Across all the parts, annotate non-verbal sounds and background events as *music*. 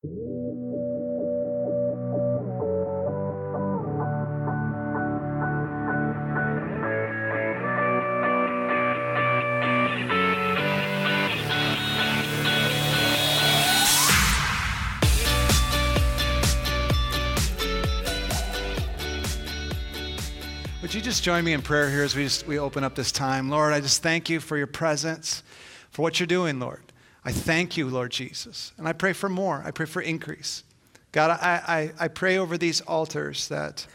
Would you just join me in prayer here as we, just, we open up this time? Lord, I just thank you for your presence, for what you're doing, Lord. I thank you, Lord Jesus. And I pray for more. I pray for increase. God, I, I, I pray over these altars that,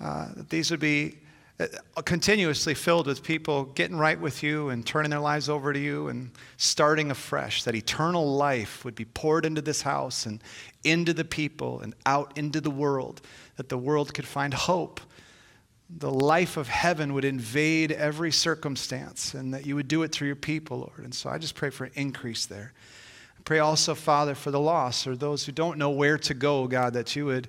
uh, that these would be uh, continuously filled with people getting right with you and turning their lives over to you and starting afresh. That eternal life would be poured into this house and into the people and out into the world. That the world could find hope the life of heaven would invade every circumstance and that you would do it through your people, Lord. And so I just pray for an increase there. I pray also, Father, for the lost or those who don't know where to go, God, that you would,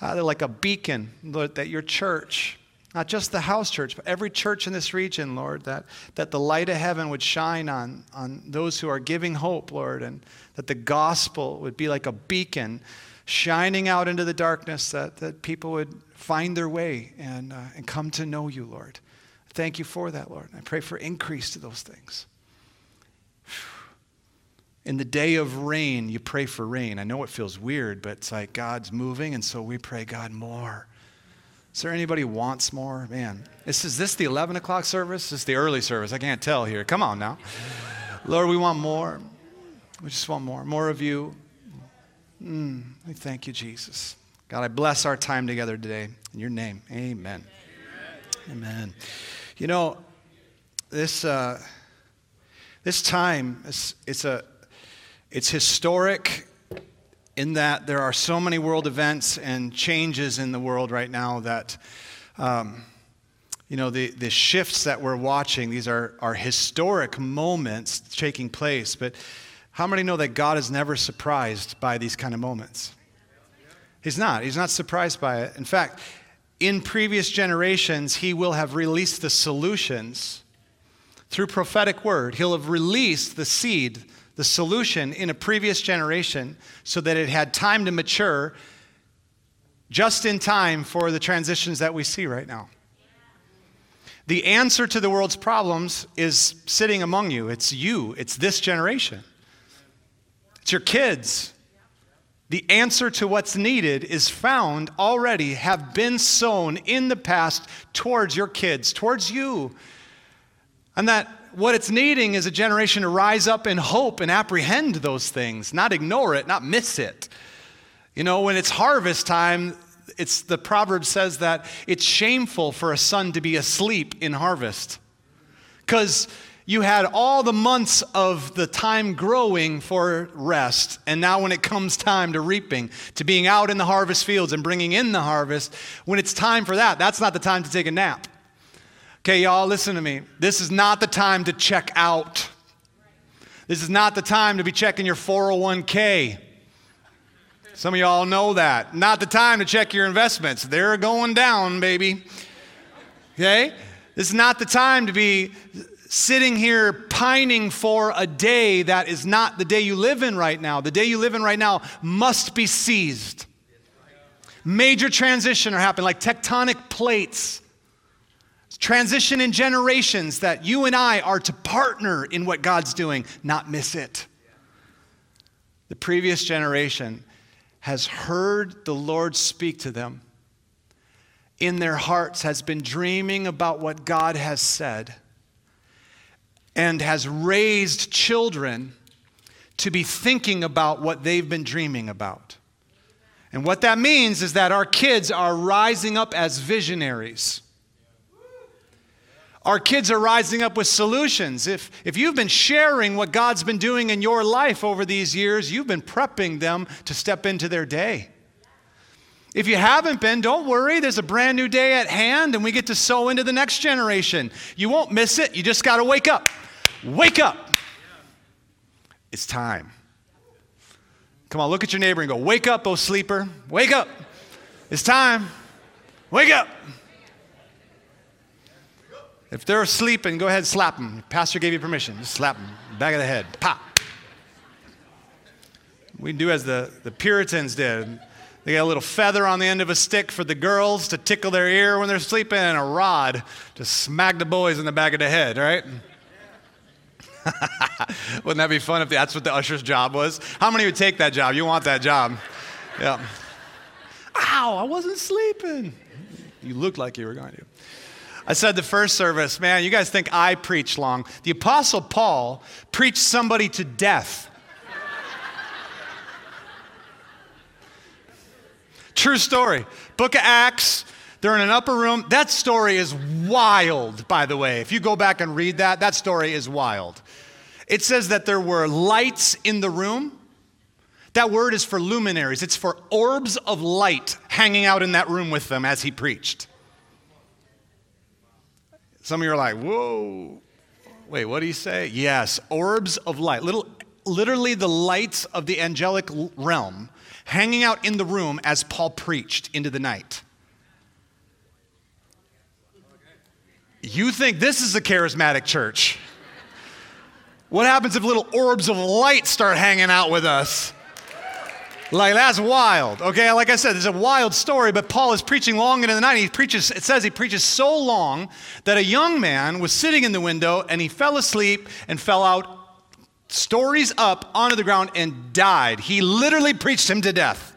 uh, like a beacon, Lord, that your church, not just the house church, but every church in this region, Lord, that, that the light of heaven would shine on, on those who are giving hope, Lord, and that the gospel would be like a beacon shining out into the darkness, that, that people would find their way and, uh, and come to know you, Lord. Thank you for that, Lord. I pray for increase to those things. In the day of rain, you pray for rain. I know it feels weird, but it's like God's moving, and so we pray, God, more. Is there anybody wants more? Man, this is this the 11 o'clock service? This is the early service. I can't tell here. Come on now. Lord, we want more. We just want more. More of you. Mm, we thank you, Jesus. God, I bless our time together today. In your name, amen. Amen. amen. You know, this, uh, this time, it's, it's, a, it's historic in that there are so many world events and changes in the world right now that, um, you know, the, the shifts that we're watching, these are, are historic moments taking place. But how many know that God is never surprised by these kind of moments? He's not. He's not surprised by it. In fact, in previous generations, he will have released the solutions through prophetic word. He'll have released the seed, the solution in a previous generation so that it had time to mature just in time for the transitions that we see right now. The answer to the world's problems is sitting among you. It's you, it's this generation, it's your kids, the answer to what's needed is found already, have been sown in the past towards your kids, towards you. And that what it's needing is a generation to rise up in hope and apprehend those things, not ignore it, not miss it. You know, when it's harvest time, it's the proverb says that it's shameful for a son to be asleep in harvest. Because you had all the months of the time growing for rest. And now, when it comes time to reaping, to being out in the harvest fields and bringing in the harvest, when it's time for that, that's not the time to take a nap. Okay, y'all, listen to me. This is not the time to check out. This is not the time to be checking your 401k. Some of y'all know that. Not the time to check your investments. They're going down, baby. Okay? This is not the time to be sitting here pining for a day that is not the day you live in right now. The day you live in right now must be seized. Major transition are happening, like tectonic plates. Transition in generations that you and I are to partner in what God's doing, not miss it. The previous generation has heard the Lord speak to them in their hearts, has been dreaming about what God has said and has raised children to be thinking about what they've been dreaming about. And what that means is that our kids are rising up as visionaries. Our kids are rising up with solutions. If, if you've been sharing what God's been doing in your life over these years, you've been prepping them to step into their day. If you haven't been, don't worry. There's a brand new day at hand, and we get to sow into the next generation. You won't miss it. You just got to wake up. Wake up. It's time. Come on, look at your neighbor and go, Wake up, oh sleeper. Wake up. It's time. Wake up. If they're sleeping, go ahead and slap them. Pastor gave you permission. Just slap them. Back of the head. Pop. We do as the, the Puritans did. They got a little feather on the end of a stick for the girls to tickle their ear when they're sleeping, and a rod to smack the boys in the back of the head, right? *laughs* Wouldn't that be fun if that's what the usher's job was? How many would take that job? You want that job. Yeah. Ow, I wasn't sleeping. You looked like you were going to. I said the first service, man, you guys think I preach long. The Apostle Paul preached somebody to death. True story. Book of Acts, they're in an upper room. That story is wild, by the way. If you go back and read that, that story is wild. It says that there were lights in the room. That word is for luminaries, it's for orbs of light hanging out in that room with them as he preached. Some of you are like, whoa, wait, what do you say? Yes, orbs of light, little, literally the lights of the angelic realm hanging out in the room as Paul preached into the night. You think this is a charismatic church? What happens if little orbs of light start hanging out with us? Like that's wild. Okay, like I said, it's a wild story, but Paul is preaching long into the night. He preaches, it says he preaches so long that a young man was sitting in the window and he fell asleep and fell out stories up onto the ground and died. He literally preached him to death.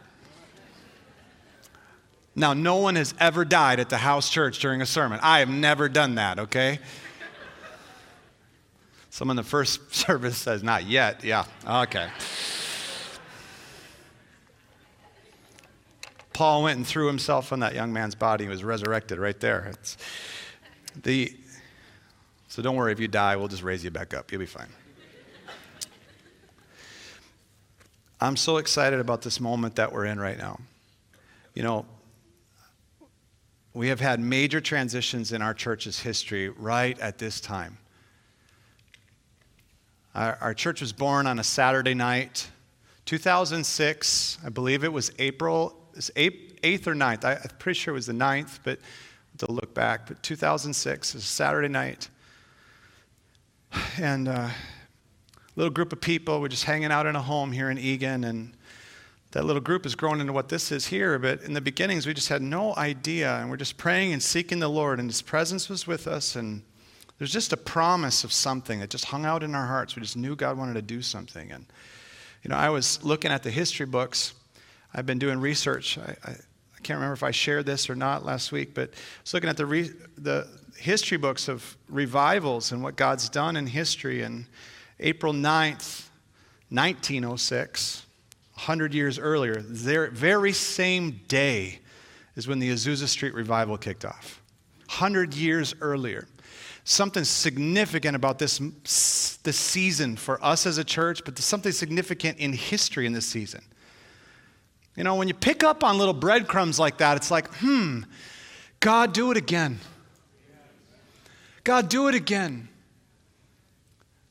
Now, no one has ever died at the house church during a sermon. I have never done that, okay? Someone in the first *laughs* service says, not yet. Yeah, okay. Paul went and threw himself on that young man's body. He was resurrected right there. It's the, so don't worry if you die, we'll just raise you back up. You'll be fine. I'm so excited about this moment that we're in right now. You know, we have had major transitions in our church's history right at this time. Our, our church was born on a Saturday night, 2006. I believe it was April it's 8th or 9th. I, am pretty sure it was the 9th, but to look back. But 2006 is a Saturday night. And uh, little group of people We're just hanging out in a home here in Eagan. And that little group has grown into what this is here. But in the beginnings, we just had no idea. And we're just praying and seeking the Lord. And His presence was with us. And there's just a promise of something that just hung out in our hearts. We just knew God wanted to do something. And, you know, I was looking at the history books I've been doing research. I, I, I, can't remember if I shared this or not last week, but I was looking at the, re, the history books of revivals and what God's done in history. And April 9th, 1906, 100 years earlier, the very same day is when the Azusa Street revival kicked off. 100 years earlier. Something significant about this, this season for us as a church, but something significant in history in this season. You know, when you pick up on little breadcrumbs like that, it's like, hmm, God, do it again. God, do it again.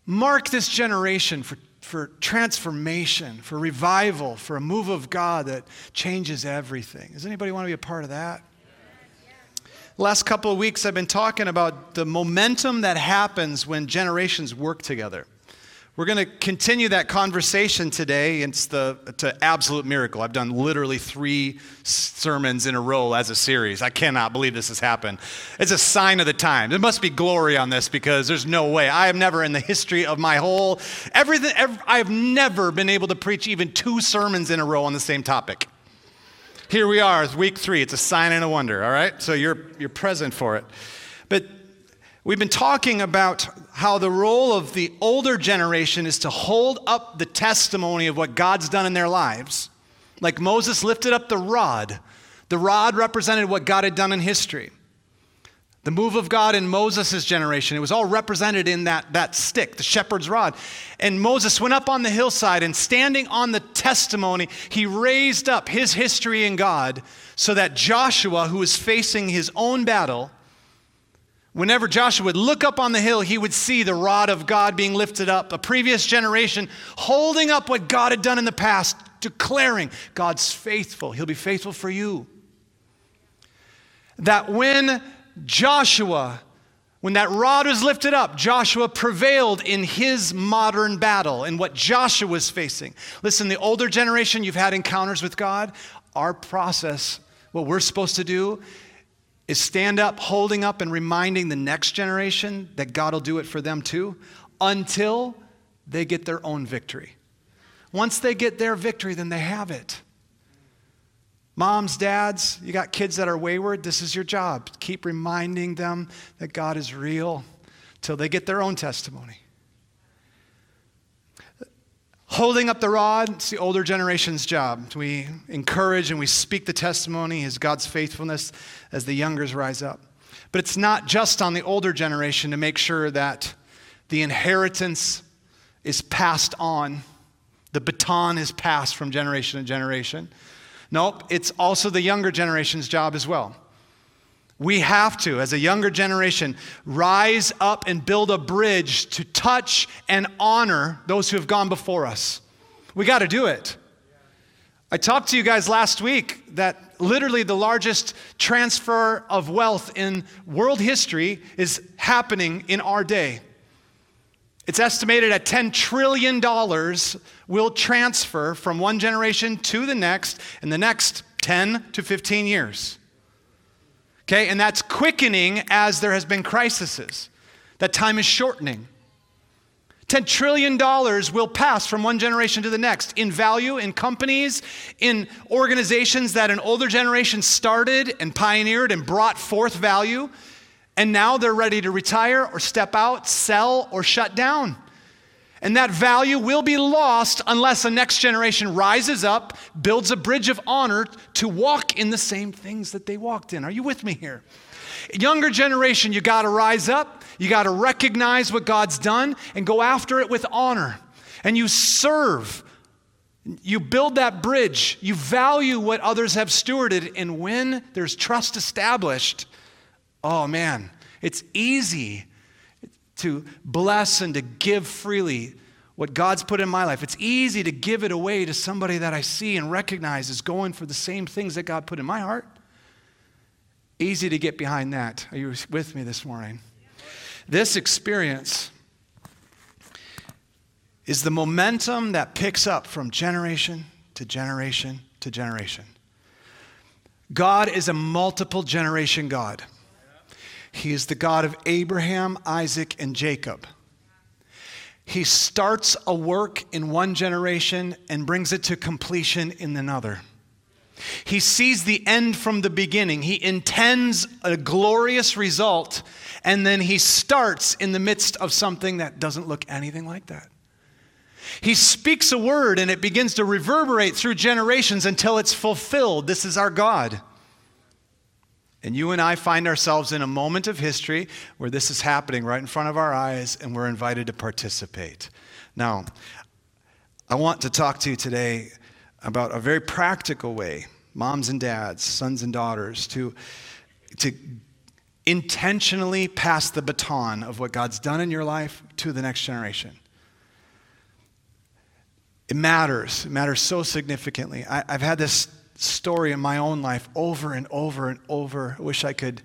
Mark this generation for, for transformation, for revival, for a move of God that changes everything. Does anybody want to be a part of that? last couple of weeks, I've been talking about the momentum that happens when generations work together. We're going to continue that conversation today. It's the absolute miracle. I've done literally three sermons in a row as a series. I cannot believe this has happened. It's a sign of the time. There must be glory on this because there's no way. I have never in the history of my whole everything. Every, I have never been able to preach even two sermons in a row on the same topic. Here we are, it's week three. It's a sign and a wonder. All right, so you're you're present for it. But We've been talking about how the role of the older generation is to hold up the testimony of what God's done in their lives. Like Moses lifted up the rod, the rod represented what God had done in history. The move of God in Moses' generation, it was all represented in that, that stick, the shepherd's rod. And Moses went up on the hillside and standing on the testimony, he raised up his history in God so that Joshua, who was facing his own battle, Whenever Joshua would look up on the hill, he would see the rod of God being lifted up, a previous generation holding up what God had done in the past, declaring, God's faithful. He'll be faithful for you. That when Joshua When that rod was lifted up, Joshua prevailed in his modern battle and what Joshua was facing. Listen, the older generation, you've had encounters with God. Our process, what we're supposed to do, is stand up, holding up, and reminding the next generation that God will do it for them too until they get their own victory. Once they get their victory, then they have it. Moms, dads, you got kids that are wayward, this is your job. Keep reminding them that God is real till they get their own testimony. Holding up the rod, it's the older generation's job. We encourage and we speak the testimony as God's faithfulness as the youngers rise up. But it's not just on the older generation to make sure that the inheritance is passed on, the baton is passed from generation to generation. Nope, it's also the younger generation's job as well. We have to, as a younger generation, rise up and build a bridge to touch and honor those who have gone before us. We got to do it. I talked to you guys last week that literally the largest transfer of wealth in world history is happening in our day. It's estimated at $10 trillion will transfer from one generation to the next in the next 10 to 15 years. Okay, and that's quickening as there has been crises. That time is shortening. $10 trillion will pass from one generation to the next in value, in companies, in organizations that an older generation started and pioneered and brought forth value. And now they're ready to retire or step out, sell or shut down. And that value will be lost unless a next generation rises up, builds a bridge of honor to walk in the same things that they walked in. Are you with me here? Younger generation, you got to rise up, you got to recognize what God's done and go after it with honor. And you serve. You build that bridge. You value what others have stewarded. And when there's trust established, Oh man, it's easy to bless and to give freely what God's put in my life. It's easy to give it away to somebody that I see and recognize is going for the same things that God put in my heart. Easy to get behind that. Are you with me this morning? This experience is the momentum that picks up from generation to generation to generation. God is a multiple generation God. He is the God of Abraham, Isaac, and Jacob. He starts a work in one generation and brings it to completion in another. He sees the end from the beginning. He intends a glorious result, and then he starts in the midst of something that doesn't look anything like that. He speaks a word and it begins to reverberate through generations until it's fulfilled. This is our God. And you and I find ourselves in a moment of history where this is happening right in front of our eyes, and we're invited to participate. Now, I want to talk to you today about a very practical way, moms and dads, sons and daughters, to, to intentionally pass the baton of what God's done in your life to the next generation. It matters. It matters so significantly. I, have had this story in my own life over and over and over. I wish I could,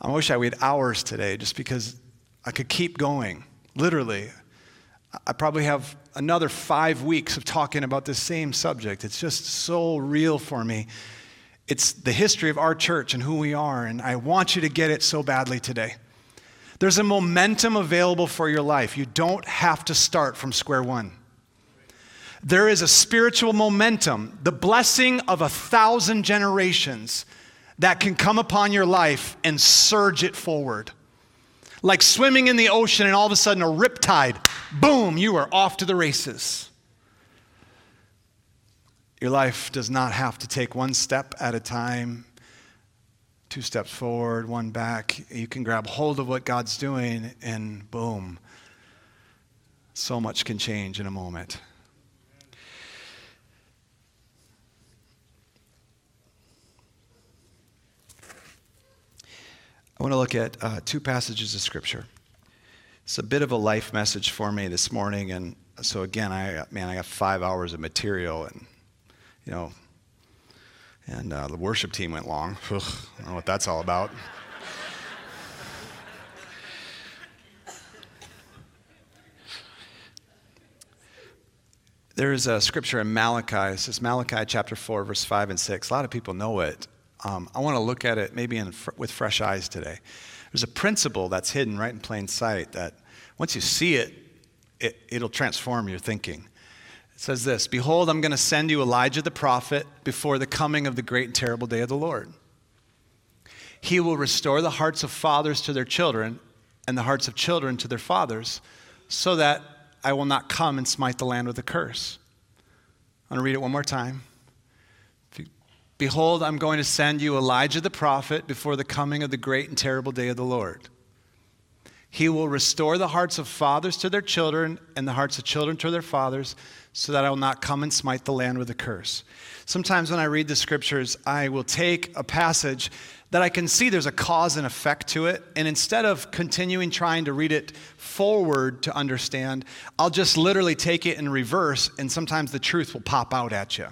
I wish I had hours today just because I could keep going. Literally. I probably have another five weeks of talking about this same subject. It's just so real for me. It's the history of our church and who we are, and I want you to get it so badly today. There's a momentum available for your life. You don't have to start from square one. There is a spiritual momentum, the blessing of a thousand generations that can come upon your life and surge it forward. Like swimming in the ocean and all of a sudden a riptide, boom, you are off to the races. Your life does not have to take one step at a time, two steps forward, one back. You can grab hold of what God's doing and boom, so much can change in a moment. want to look at uh, two passages of Scripture. It's a bit of a life message for me this morning, and so again, I man, I got five hours of material, and you know, and uh, the worship team went long. Ugh, I don't know what that's all about. there is a scripture in Malachi. It says Malachi chapter 4, verse 5 and 6. A lot of people know it. Um, I want to look at it maybe in, with fresh eyes today. There's a principle that's hidden right in plain sight that once you see it, it it'll transform your thinking. It says this Behold, I'm going to send you Elijah the prophet before the coming of the great and terrible day of the Lord. He will restore the hearts of fathers to their children and the hearts of children to their fathers, so that I will not come and smite the land with a curse. I'm going to read it one more time. Behold, I'm going to send you Elijah the prophet before the coming of the great and terrible day of the Lord. He will restore the hearts of fathers to their children and the hearts of children to their fathers, so that I will not come and smite the land with a curse. Sometimes when I read the scriptures, I will take a passage that I can see there's a cause and effect to it, and instead of continuing trying to read it forward to understand, I'll just literally take it in reverse, and sometimes the truth will pop out at you.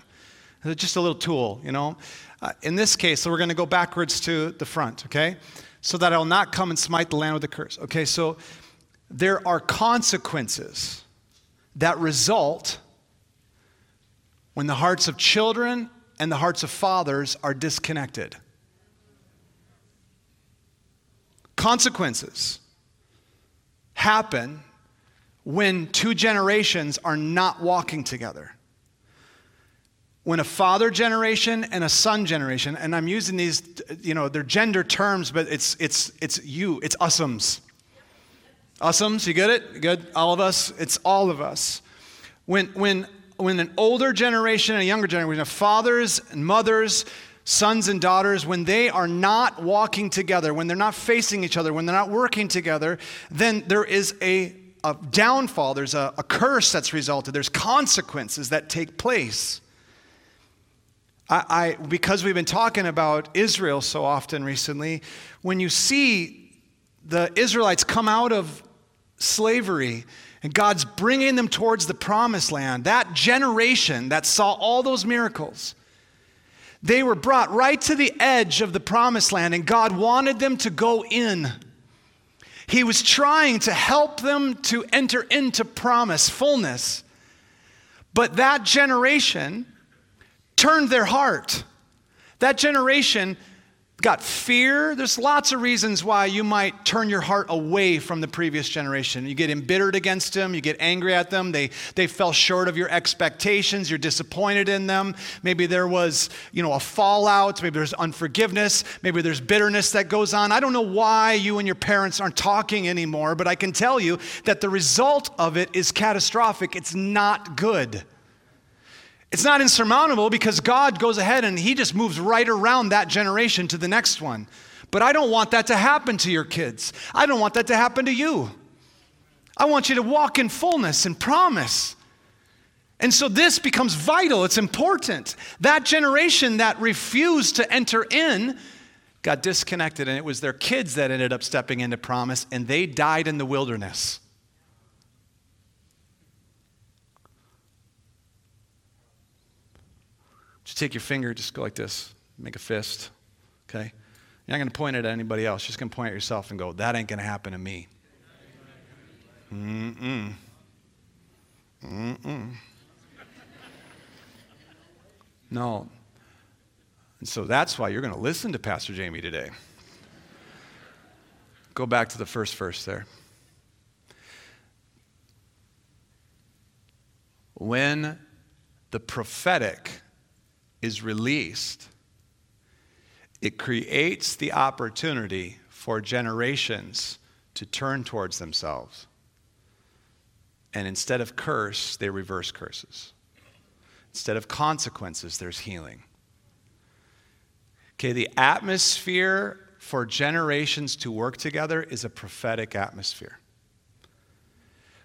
Just a little tool, you know. Uh, in this case, so we're going to go backwards to the front, okay? So that I will not come and smite the land with a curse. Okay, so there are consequences that result when the hearts of children and the hearts of fathers are disconnected. Consequences happen when two generations are not walking together when a father generation and a son generation, and I'm using these, you know, they're gender terms, but it's it's it's you, it's usums. Usums, you get it? Good? All of us, it's all of us. When when when an older generation and a younger generation, fathers and mothers, sons and daughters, when they are not walking together, when they're not facing each other, when they're not working together, then there is a, a downfall, there's a, a curse that's resulted, there's consequences that take place. I, I, because we've been talking about Israel so often recently, when you see the Israelites come out of slavery and God's bringing them towards the promised land, that generation that saw all those miracles, they were brought right to the edge of the promised land, and God wanted them to go in. He was trying to help them to enter into promise, fullness. But that generation, turned their heart. That generation got fear. There's lots of reasons why you might turn your heart away from the previous generation. You get embittered against them, you get angry at them, they, they fell short of your expectations, you're disappointed in them. Maybe there was, you know, a fallout, maybe there's unforgiveness, maybe there's bitterness that goes on. I don't know why you and your parents aren't talking anymore, but I can tell you that the result of it is catastrophic. It's not good. It's not insurmountable because God goes ahead and He just moves right around that generation to the next one. But I don't want that to happen to your kids. I don't want that to happen to you. I want you to walk in fullness and promise. And so this becomes vital, it's important. That generation that refused to enter in got disconnected, and it was their kids that ended up stepping into promise, and they died in the wilderness. Take your finger, just go like this, make a fist, okay? You're not going to point it at anybody else. You're just going to point at yourself and go, that ain't going to happen to me. Mm-mm. Mm-mm. No. And so that's why you're going to listen to Pastor Jamey today. Go back to the first verse there. When the prophetic is released, it creates the opportunity for generations to turn towards themselves. And instead of curse, they reverse curses. Instead of consequences, there's healing. Okay, the atmosphere for generations to work together is a prophetic atmosphere.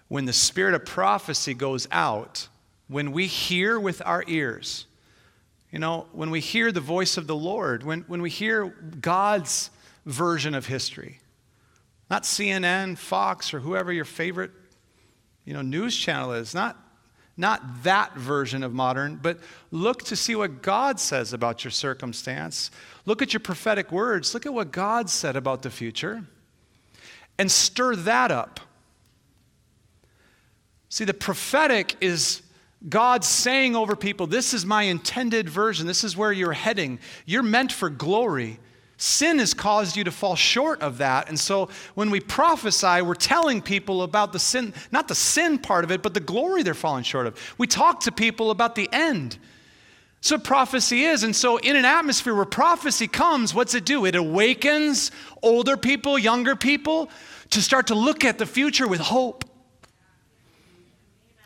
When the spirit of prophecy goes out, when we hear with our ears, you know, when we hear the voice of the Lord, when, when we hear God's version of history, not CNN, Fox, or whoever your favorite you know, news channel is, not, not that version of modern, but look to see what God says about your circumstance. Look at your prophetic words. Look at what God said about the future and stir that up. See, the prophetic is God's saying over people, This is my intended version. This is where you're heading. You're meant for glory. Sin has caused you to fall short of that. And so when we prophesy, we're telling people about the sin, not the sin part of it, but the glory they're falling short of. We talk to people about the end. So prophecy is. And so in an atmosphere where prophecy comes, what's it do? It awakens older people, younger people to start to look at the future with hope.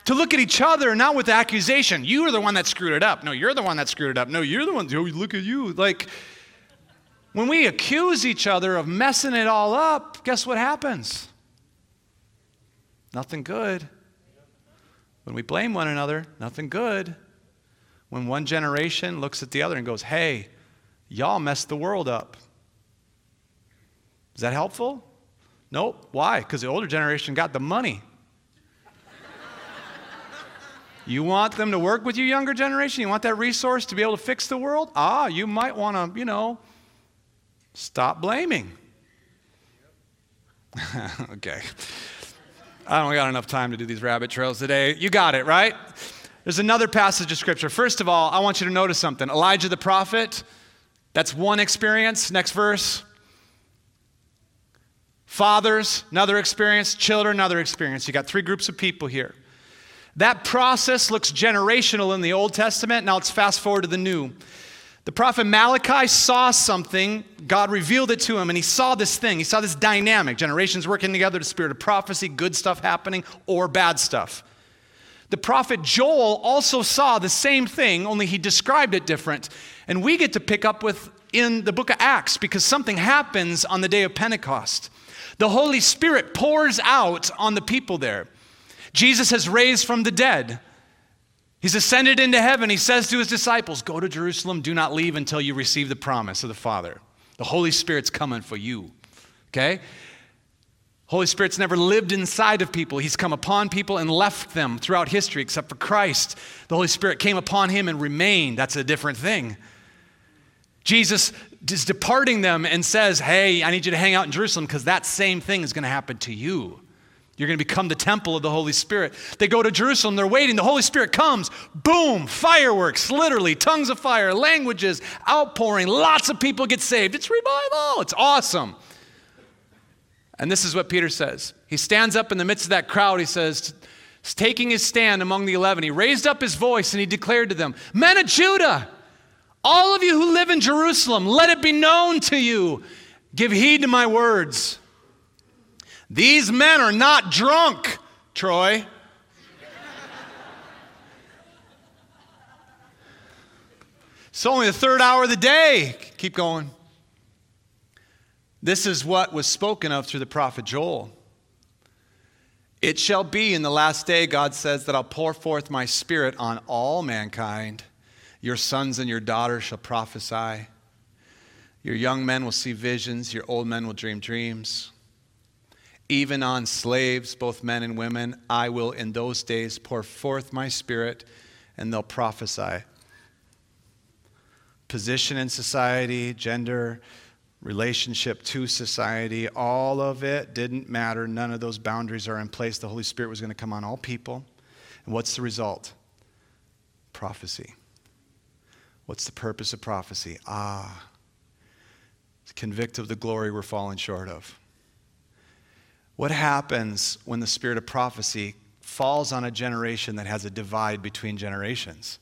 To look at each other, not with accusation. You are the one that screwed it up. No, you're the one that screwed it up. No, you're the one. Oh, look at you. Like, when we accuse each other of messing it all up, guess what happens? Nothing good. When we blame one another, nothing good. When one generation looks at the other and goes, hey, y'all messed the world up. Is that helpful? Nope. Why? Because the older generation got the money. You want them to work with you, younger generation? You want that resource to be able to fix the world? Ah, you might want to, you know, Stop blaming. *laughs* okay. I don't got enough time to do these rabbit trails today. You got it, right? There's another passage of scripture. First of all, I want you to notice something. Elijah the prophet, that's one experience. Next verse. Fathers, another experience. Children, another experience. You got three groups of people here. That process looks generational in the Old Testament. Now let's fast forward to the New. The prophet Malachi saw something, God revealed it to him, and he saw this thing. He saw this dynamic generations working together, the spirit of prophecy, good stuff happening, or bad stuff. The prophet Joel also saw the same thing, only he described it different. And we get to pick up with in the book of Acts because something happens on the day of Pentecost. The Holy Spirit pours out on the people there. Jesus has raised from the dead. He's ascended into heaven. He says to his disciples, Go to Jerusalem, do not leave until you receive the promise of the Father. The Holy Spirit's coming for you. Okay? Holy Spirit's never lived inside of people. He's come upon people and left them throughout history, except for Christ. The Holy Spirit came upon him and remained. That's a different thing. Jesus is departing them and says, Hey, I need you to hang out in Jerusalem because that same thing is going to happen to you. You're going to become the temple of the Holy Spirit. They go to Jerusalem, they're waiting. The Holy Spirit comes. Boom, fireworks, literally, tongues of fire, languages, outpouring. Lots of people get saved. It's revival. It's awesome. And this is what Peter says. He stands up in the midst of that crowd. He says, taking his stand among the eleven, he raised up his voice and he declared to them, Men of Judah, all of you who live in Jerusalem, let it be known to you. Give heed to my words. These men are not drunk, Troy. It's only the third hour of the day. Keep going. This is what was spoken of through the prophet Joel. It shall be in the last day, God says, that I'll pour forth my spirit on all mankind. Your sons and your daughters shall prophesy. Your young men will see visions. Your old men will dream dreams. Even on slaves, both men and women, I will in those days pour forth my spirit and they'll prophesy. Position in society, gender, relationship to society, all of it didn't matter. None of those boundaries are in place. The Holy Spirit was going to come on all people. And what's the result? Prophecy. What's the purpose of prophecy? Ah, convict of the glory we're falling short of. What happens when the spirit of prophecy falls on a generation that has a divide between generations?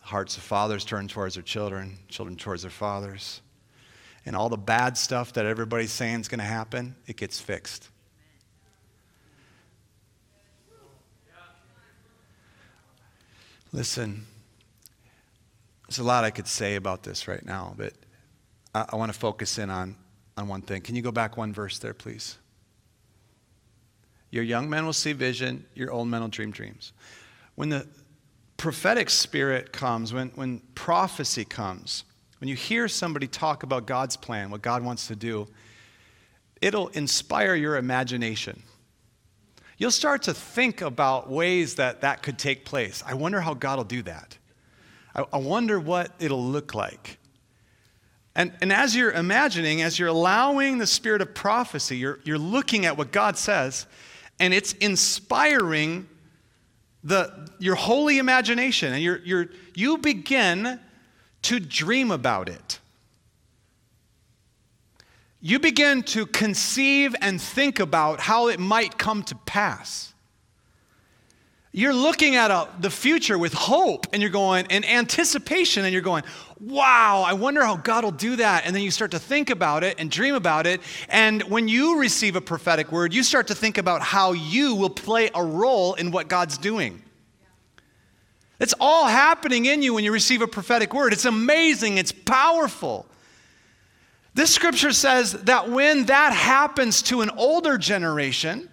Hearts of fathers turn towards their children, children towards their fathers. And all the bad stuff that everybody's saying is going to happen, it gets fixed. Listen, there's a lot I could say about this right now, but I, I want to focus in on on one thing. Can you go back one verse there, please? Your young men will see vision, your old men will dream dreams. When the prophetic spirit comes, when, when prophecy comes, when you hear somebody talk about God's plan, what God wants to do, it'll inspire your imagination. You'll start to think about ways that that could take place. I wonder how God will do that. I, I wonder what it'll look like. And, and as you're imagining, as you're allowing the spirit of prophecy, you're, you're looking at what God says, and it's inspiring the, your holy imagination and you're, you're, you begin to dream about it. You begin to conceive and think about how it might come to pass. You're looking at a, the future with hope and you're going, in anticipation, and you're going, wow, I wonder how God will do that. And then you start to think about it and dream about it. And when you receive a prophetic word, you start to think about how you will play a role in what God's doing. It's all happening in you when you receive a prophetic word. It's amazing, it's powerful. This scripture says that when that happens to an older generation,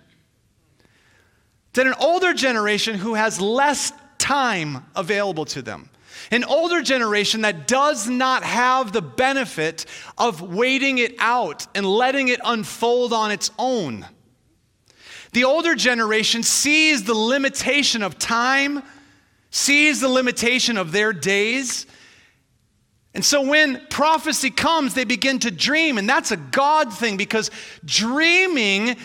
that an older generation who has less time available to them, an older generation that does not have the benefit of waiting it out and letting it unfold on its own. The older generation sees the limitation of time, sees the limitation of their days. And so when prophecy comes, they begin to dream, and that's a God thing because dreaming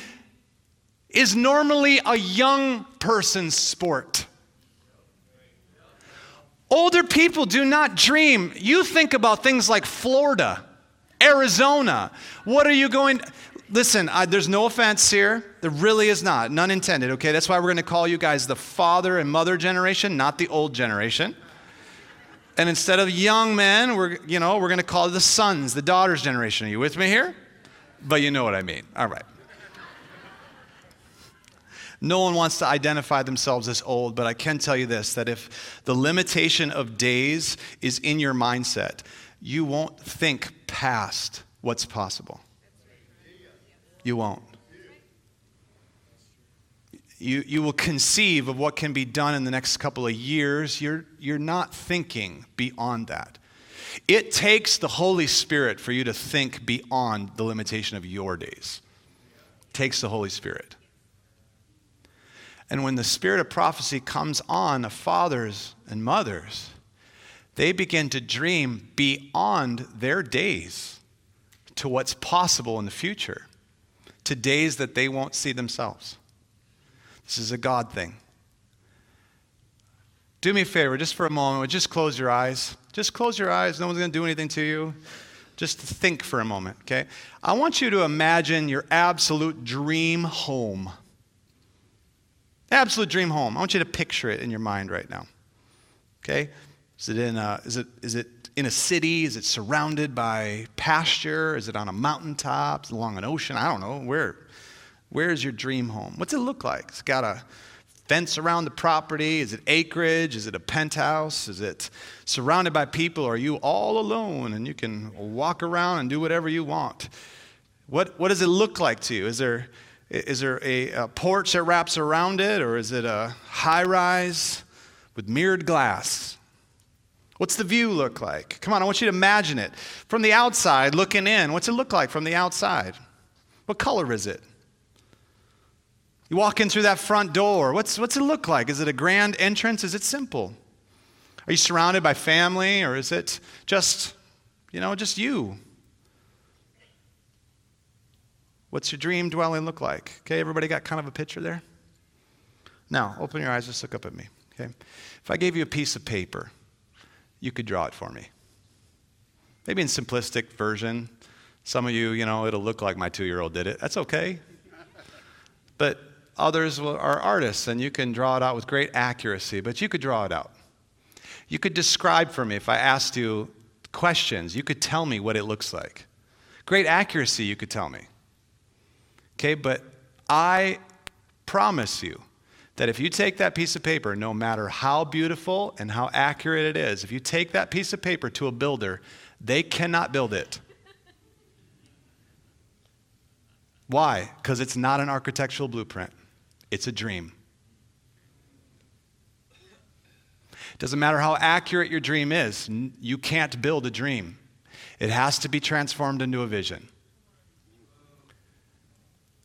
is normally a young person's sport. Older people do not dream. You think about things like Florida, Arizona. What are you going? Listen, I, there's no offense here. There really is not. None intended, okay? That's why we're going to call you guys the father and mother generation, not the old generation. And instead of young men, we're, you know, we're going to call the sons, the daughters generation. Are you with me here? But you know what I mean. All right. No one wants to identify themselves as old, but I can tell you this that if the limitation of days is in your mindset, you won't think past what's possible. You won't. You, you will conceive of what can be done in the next couple of years. You're, you're not thinking beyond that. It takes the Holy Spirit for you to think beyond the limitation of your days. It takes the Holy Spirit. And when the spirit of prophecy comes on the fathers and mothers, they begin to dream beyond their days to what's possible in the future, to days that they won't see themselves. This is a God thing. Do me a favor, just for a moment, just close your eyes. Just close your eyes. No one's going to do anything to you. Just think for a moment, okay? I want you to imagine your absolute dream home. Absolute dream home. I want you to picture it in your mind right now. Okay? Is it in a, is it, is it in a city? Is it surrounded by pasture? Is it on a mountaintop? Is it along an ocean? I don't know. Where, where is your dream home? What's it look like? It's got a fence around the property? Is it acreage? Is it a penthouse? Is it surrounded by people? Are you all alone and you can walk around and do whatever you want? What, what does it look like to you? Is there, is there a, a porch that wraps around it, or is it a high rise with mirrored glass? What's the view look like? Come on, I want you to imagine it. From the outside, looking in, what's it look like from the outside? What color is it? You walk in through that front door, what's, what's it look like? Is it a grand entrance? Is it simple? Are you surrounded by family, or is it just, you know, just you? What's your dream dwelling look like? Okay, everybody got kind of a picture there? Now, open your eyes, just look up at me. Okay? If I gave you a piece of paper, you could draw it for me. Maybe in simplistic version. Some of you, you know, it'll look like my two year old did it. That's okay. But others are artists, and you can draw it out with great accuracy, but you could draw it out. You could describe for me if I asked you questions, you could tell me what it looks like. Great accuracy, you could tell me. Okay, but I promise you that if you take that piece of paper, no matter how beautiful and how accurate it is, if you take that piece of paper to a builder, they cannot build it. Why? Because it's not an architectural blueprint, it's a dream. Doesn't matter how accurate your dream is, you can't build a dream. It has to be transformed into a vision.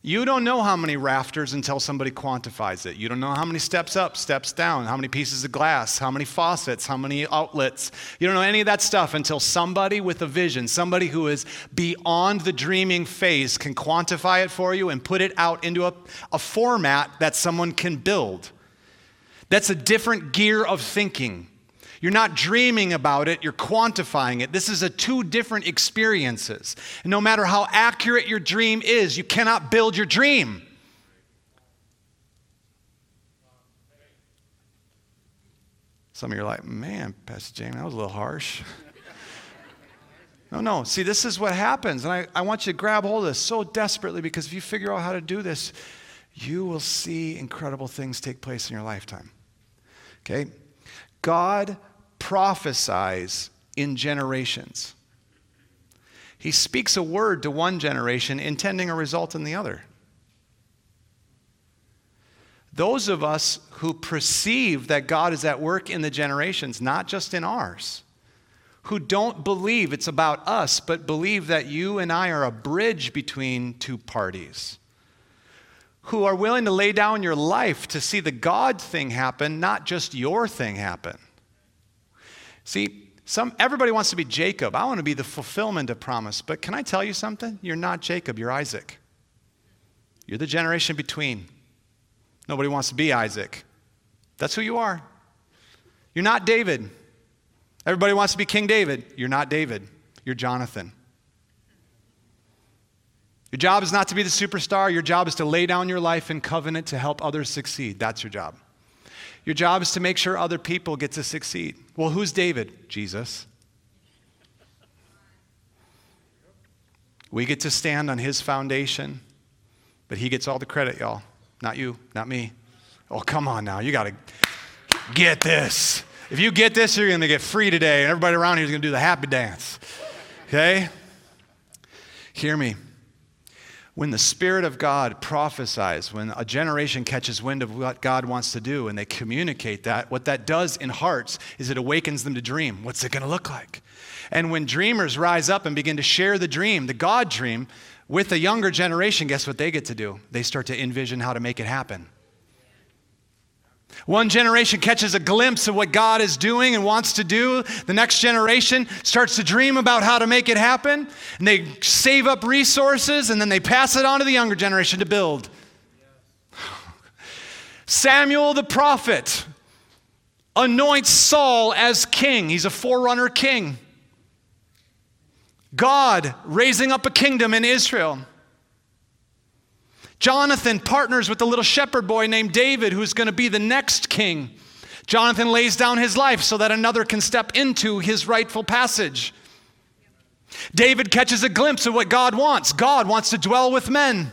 You don't know how many rafters until somebody quantifies it. You don't know how many steps up, steps down, how many pieces of glass, how many faucets, how many outlets. You don't know any of that stuff until somebody with a vision, somebody who is beyond the dreaming phase, can quantify it for you and put it out into a, a format that someone can build. That's a different gear of thinking. You're not dreaming about it, you're quantifying it. This is a two different experiences. And no matter how accurate your dream is, you cannot build your dream. Some of you are like, man, Pastor James, that was a little harsh. *laughs* no, no. See, this is what happens. And I, I want you to grab hold of this so desperately because if you figure out how to do this, you will see incredible things take place in your lifetime. Okay? God prophesies in generations. He speaks a word to one generation, intending a result in the other. Those of us who perceive that God is at work in the generations, not just in ours, who don't believe it's about us, but believe that you and I are a bridge between two parties, who are willing to lay down your life to see the God thing happen, not just your thing happen. See, some, everybody wants to be Jacob. I want to be the fulfillment of promise. But can I tell you something? You're not Jacob, you're Isaac. You're the generation between. Nobody wants to be Isaac. That's who you are. You're not David. Everybody wants to be King David. You're not David. You're Jonathan. Your job is not to be the superstar. Your job is to lay down your life in covenant to help others succeed. That's your job. Your job is to make sure other people get to succeed. Well, who's David? Jesus. We get to stand on his foundation, but he gets all the credit, y'all. Not you, not me. Oh, come on now. You got to get this. If you get this, you're going to get free today, and everybody around here is going to do the happy dance. Okay? Hear me. When the Spirit of God prophesies, when a generation catches wind of what God wants to do and they communicate that, what that does in hearts is it awakens them to dream. What's it going to look like? And when dreamers rise up and begin to share the dream, the God dream, with the younger generation, guess what they get to do? They start to envision how to make it happen. One generation catches a glimpse of what God is doing and wants to do. The next generation starts to dream about how to make it happen. And they save up resources and then they pass it on to the younger generation to build. Samuel the prophet anoints Saul as king. He's a forerunner king. God raising up a kingdom in Israel. Jonathan partners with a little shepherd boy named David, who's going to be the next king. Jonathan lays down his life so that another can step into his rightful passage. David catches a glimpse of what God wants. God wants to dwell with men.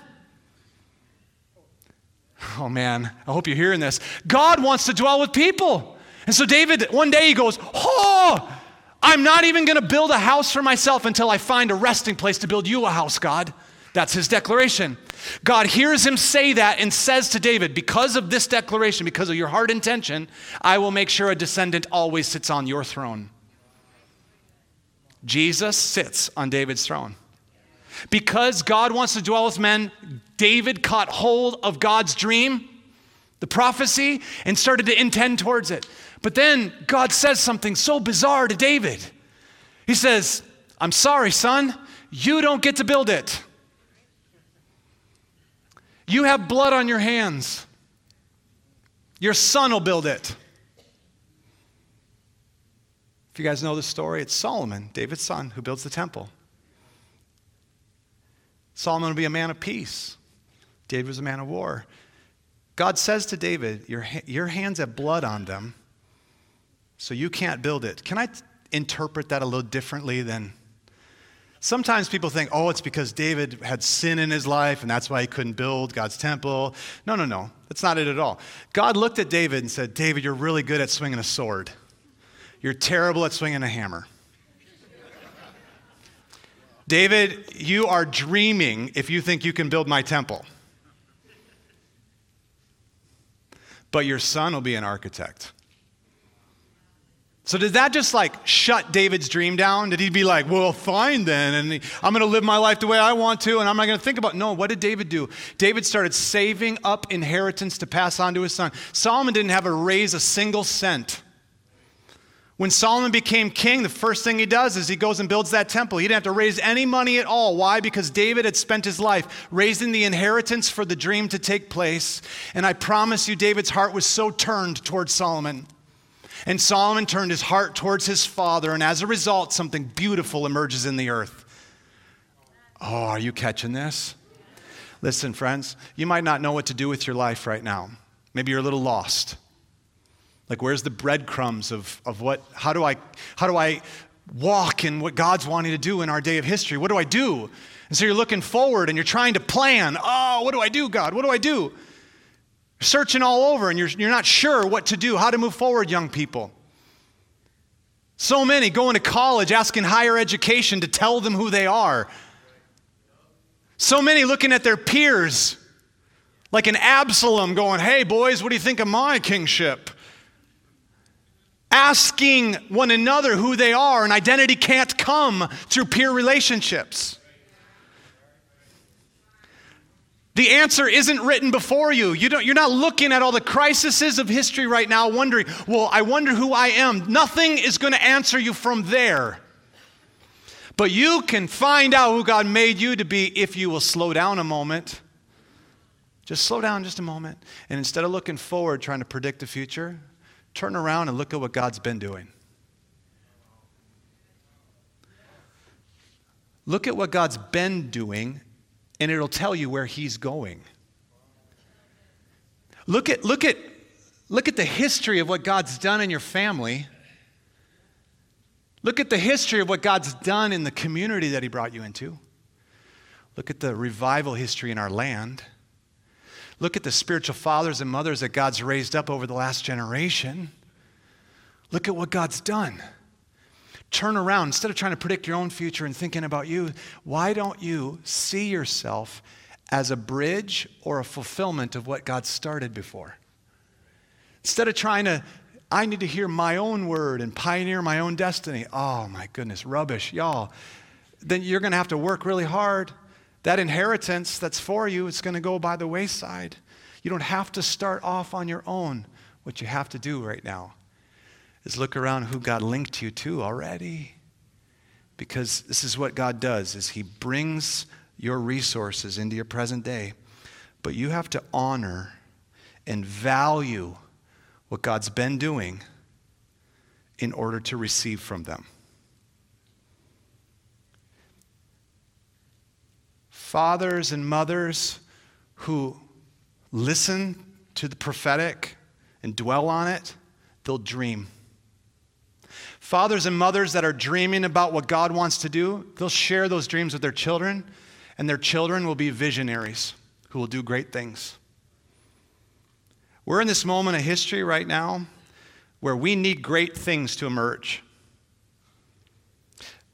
Oh man, I hope you're hearing this. God wants to dwell with people. And so David, one day he goes, Oh, I'm not even going to build a house for myself until I find a resting place to build you a house, God. That's his declaration. God hears him say that and says to David, Because of this declaration, because of your heart intention, I will make sure a descendant always sits on your throne. Jesus sits on David's throne. Because God wants to dwell with men, David caught hold of God's dream, the prophecy, and started to intend towards it. But then God says something so bizarre to David. He says, I'm sorry, son, you don't get to build it. You have blood on your hands. Your son will build it. If you guys know the story, it's Solomon, David's son, who builds the temple. Solomon will be a man of peace. David was a man of war. God says to David, Your, your hands have blood on them so you can't build it. Can I interpret that a little differently than Sometimes people think, oh, it's because David had sin in his life and that's why he couldn't build God's temple. No, no, no. That's not it at all. God looked at David and said, David, you're really good at swinging a sword. You're terrible at swinging a hammer. David, you are dreaming if you think you can build my temple. But your son will be an architect. So did that just like shut David's dream down? Did he be like, well, fine then, and I'm going to live my life the way I want to, and I'm not going to think about? No. What did David do? David started saving up inheritance to pass on to his son. Solomon didn't have to raise a single cent. When Solomon became king, the first thing he does is he goes and builds that temple. He didn't have to raise any money at all. Why? Because David had spent his life raising the inheritance for the dream to take place. And I promise you, David's heart was so turned towards Solomon. And Solomon turned his heart towards his father. And as a result, something beautiful emerges in the earth. Oh, are you catching this? Listen, friends, you might not know what to do with your life right now. Maybe you're a little lost. Like, where's the breadcrumbs of, of what, how do, I, how do I walk in what God's wanting to do in our day of history? What do I do? And so you're looking forward and you're trying to plan. Oh, what do I do, God? What do I do? Searching all over and you're, you're not sure what to do, how to move forward, young people. So many going to college asking higher education to tell them who they are. So many looking at their peers like an Absalom going, Hey, boys, what do you think of my kingship? asking one another who they are, and identity can't come through peer relationships. The answer isn't written before you. you don't, you're not looking at all the crises of history right now, wondering, well, I wonder who I am. Nothing is going to answer you from there. But you can find out who God made you to be if you will slow down a moment. Just slow down just a moment. And instead of looking forward, trying to predict the future, turn around and look at what God's been doing. Look at what God's been doing, and it'll tell you where He's going. Look at, look at, look at the history of what God's done in your family. Look at the history of what God's done in the community that He brought you into. Look at the revival history in our land. Look at the spiritual fathers and mothers that God's raised up over the last generation. Look at what God's done. Turn around. Instead of trying to predict your own future and thinking about you, why don't you see yourself as a bridge or a fulfillment of what God started before? Instead of trying to, I need to hear my own word and pioneer my own destiny. Oh my goodness, rubbish, y'all. Then you're going to have to work really hard that inheritance that's for you is going to go by the wayside. You don't have to start off on your own. What you have to do right now is look around who God linked you to already. Because this is what God does is he brings your resources into your present day. But you have to honor and value what God's been doing in order to receive from them. fathers and mothers who listen to the prophetic and dwell on it, they'll dream. Fathers and mothers that are dreaming about what God wants to do, they'll share those dreams with their children, and their children will be visionaries who will do great things. We're in this moment of history right now where we need great things to emerge.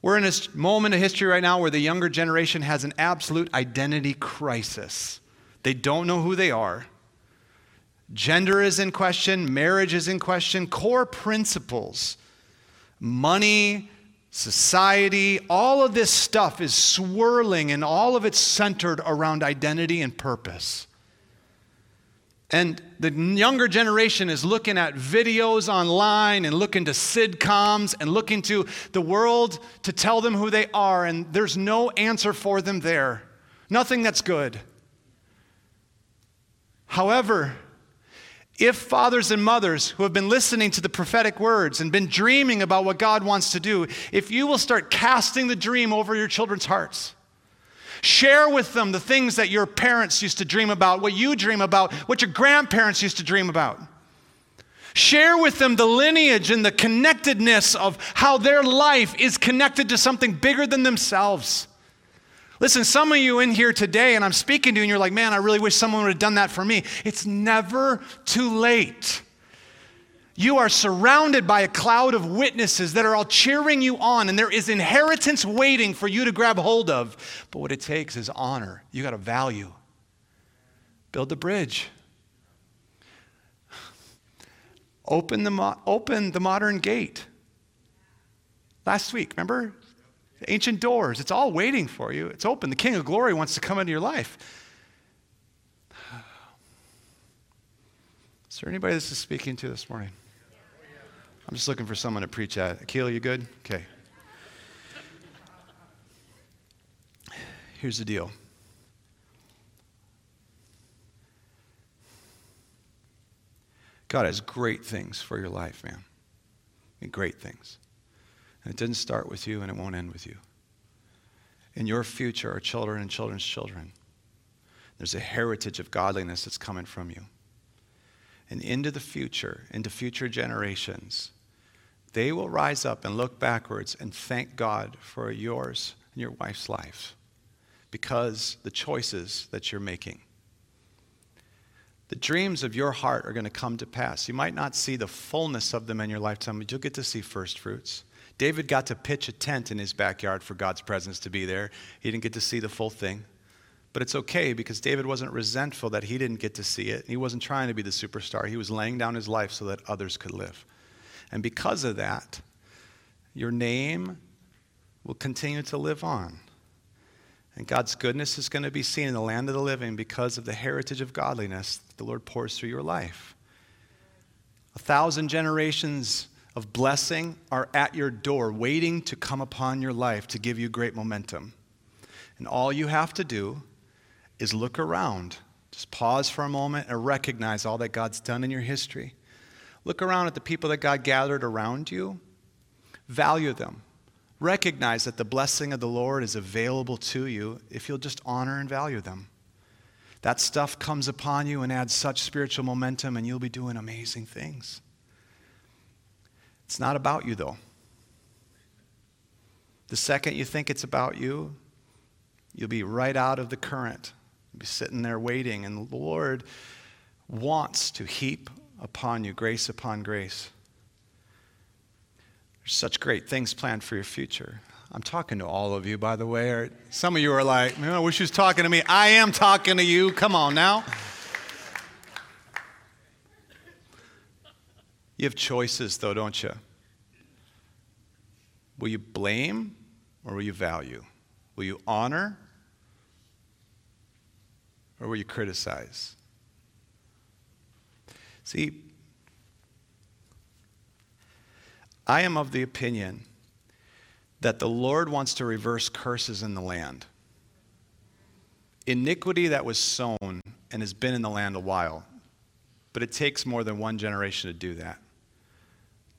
We're in a moment of history right now where the younger generation has an absolute identity crisis. They don't know who they are. Gender is in question, marriage is in question, core principles, money, society, all of this stuff is swirling and all of it's centered around identity and purpose. And the younger generation is looking at videos online and looking to sitcoms and looking to the world to tell them who they are, and there's no answer for them there. Nothing that's good. However, if fathers and mothers who have been listening to the prophetic words and been dreaming about what God wants to do, if you will start casting the dream over your children's hearts, Share with them the things that your parents used to dream about, what you dream about, what your grandparents used to dream about. Share with them the lineage and the connectedness of how their life is connected to something bigger than themselves. Listen, some of you in here today, and I'm speaking to you, and you're like, man, I really wish someone would have done that for me. It's never too late. You are surrounded by a cloud of witnesses that are all cheering you on, and there is inheritance waiting for you to grab hold of. But what it takes is honor. You got a value. Build the bridge. Open the, mo- open the modern gate. Last week, remember? Ancient doors. It's all waiting for you. It's open. The King of Glory wants to come into your life. Is there anybody this is speaking to this morning? I'm just looking for someone to preach at. Akil, you good? Okay. Here's the deal. God has great things for your life, man. Mean, great things. It didn't start with you and it won't end with you. In your future are children and children's children. There's a heritage of godliness that's coming from you. And into the future, into future generations, they will rise up and look backwards and thank God for yours and your wife's life because the choices that you're making. The dreams of your heart are going to come to pass. You might not see the fullness of them in your lifetime, but you'll get to see first fruits. David got to pitch a tent in his backyard for God's presence to be there. He didn't get to see the full thing. But it's okay because David wasn't resentful that he didn't get to see it. He wasn't trying to be the superstar. He was laying down his life so that others could live. And because of that, your name will continue to live on. And God's goodness is going to be seen in the land of the living because of the heritage of godliness that the Lord pours through your life. A thousand generations of blessing are at your door, waiting to come upon your life to give you great momentum. And all you have to do is look around. Just pause for a moment and recognize all that God's done in your history. Look around at the people that God gathered around you, value them. Recognize that the blessing of the Lord is available to you if you'll just honor and value them. That stuff comes upon you and adds such spiritual momentum, and you'll be doing amazing things. It's not about you, though. The second you think it's about you, you'll be right out of the current. You'll be sitting there waiting, and the Lord wants to heap upon you grace upon grace. There's such great things planned for your future. I'm talking to all of you, by the way. Some of you are like, man, I wish he was talking to me. I am talking to you. Come on now. You have choices, though, don't you? Will you blame or will you value? Will you honor or will you criticize? See, I am of the opinion that the Lord wants to reverse curses in the land. Iniquity that was sown and has been in the land a while, but it takes more than one generation to do that.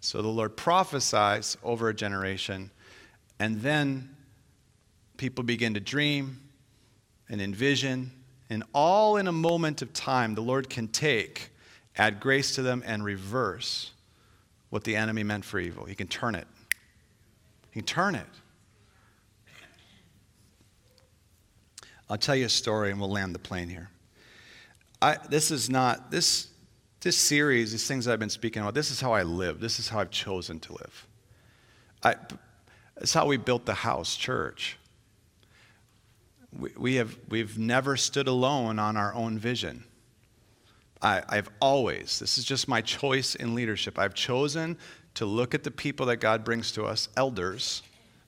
So the Lord prophesies over a generation, and then people begin to dream and envision, and all in a moment of time, the Lord can take, add grace to them, and reverse what the enemy meant for evil. He can turn it. He can turn it. I'll tell you a story and we'll land the plane here. I, this is not, this, this series, these things I've been speaking about, this is how I live. This is how I've chosen to live. I, it's how we built the house church. We, we have, we've never stood alone on our own vision. I, I've always, this is just my choice in leadership. I've chosen to look at the people that God brings to us, elders,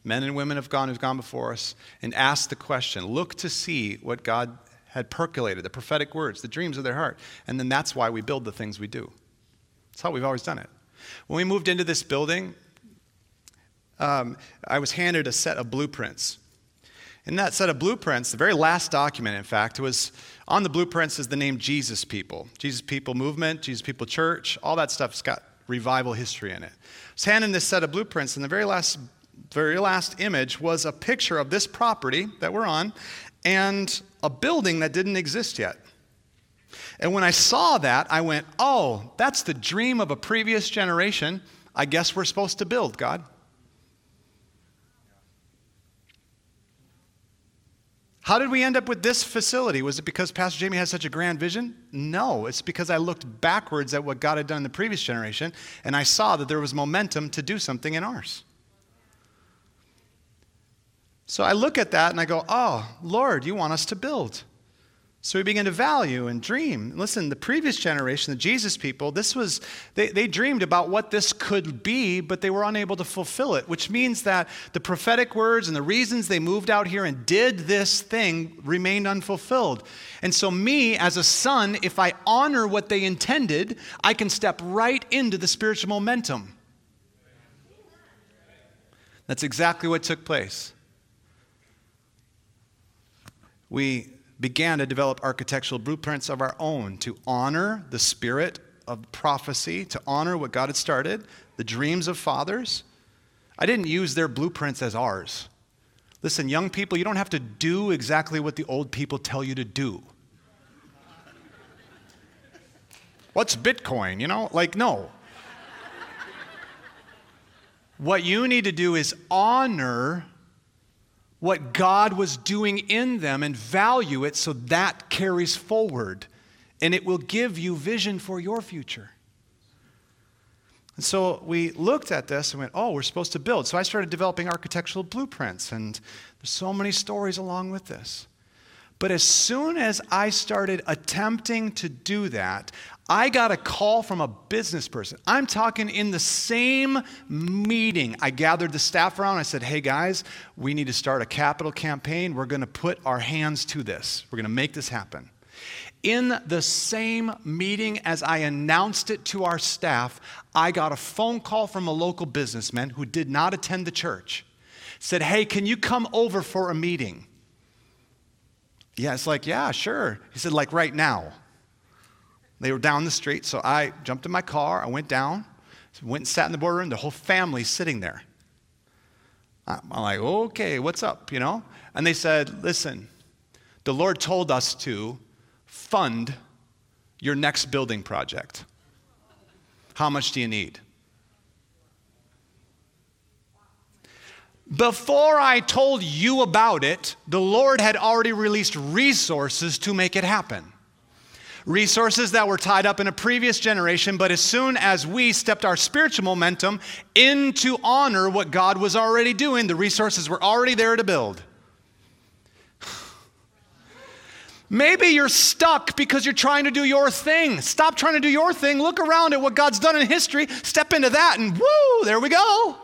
men and women have gone who've gone before us, and ask the question. Look to see what God had percolated, the prophetic words, the dreams of their heart. And then that's why we build the things we do. That's how we've always done it. When we moved into this building, um, I was handed a set of blueprints. In that set of blueprints, the very last document, in fact, was on the blueprints is the name Jesus People. Jesus People Movement, Jesus People Church, all that stuff's got revival history in it. I was handing this set of blueprints, and the very last, very last image was a picture of this property that we're on and a building that didn't exist yet. And when I saw that, I went, oh, that's the dream of a previous generation. I guess we're supposed to build, God. How did we end up with this facility? Was it because Pastor Jamey had such a grand vision? No, it's because I looked backwards at what God had done in the previous generation and I saw that there was momentum to do something in ours. So I look at that and I go, oh, Lord, you want us to build. So we begin to value and dream. Listen, the previous generation, the Jesus people, this was, they, they dreamed about what this could be, but they were unable to fulfill it, which means that the prophetic words and the reasons they moved out here and did this thing remained unfulfilled. And so, me as a son, if I honor what they intended, I can step right into the spiritual momentum. That's exactly what took place. We began to develop architectural blueprints of our own to honor the spirit of prophecy, to honor what God had started, the dreams of fathers. I didn't use their blueprints as ours. Listen, young people, you don't have to do exactly what the old people tell you to do. What's Bitcoin? You know, like, no. what you need to do is honor what God was doing in them and value it so that carries forward and it will give you vision for your future. And so we looked at this and went, oh, we're supposed to build. So I started developing architectural blueprints, and there's so many stories along with this. But as soon as I started attempting to do that, I got a call from a business person. I'm talking in the same meeting. I gathered the staff around. I said, hey guys, we need to start a capital campaign. We're going to put our hands to this, we're going to make this happen. In the same meeting as I announced it to our staff, I got a phone call from a local businessman who did not attend the church. Said, Hey, can you come over for a meeting? Yeah, it's like, Yeah, sure. He said, Like right now. They were down the street, so I jumped in my car. I went down, went and sat in the boardroom. The whole family sitting there. I'm like, okay, what's up, you know? And they said, listen, the Lord told us to fund your next building project. How much do you need? Before I told you about it, the Lord had already released resources to make it happen. Resources that were tied up in a previous generation, but as soon as we stepped our spiritual momentum into honor what God was already doing, the resources were already there to build. *sighs* Maybe you're stuck because you're trying to do your thing. Stop trying to do your thing. Look around at what God's done in history. Step into that, and woo, there we go.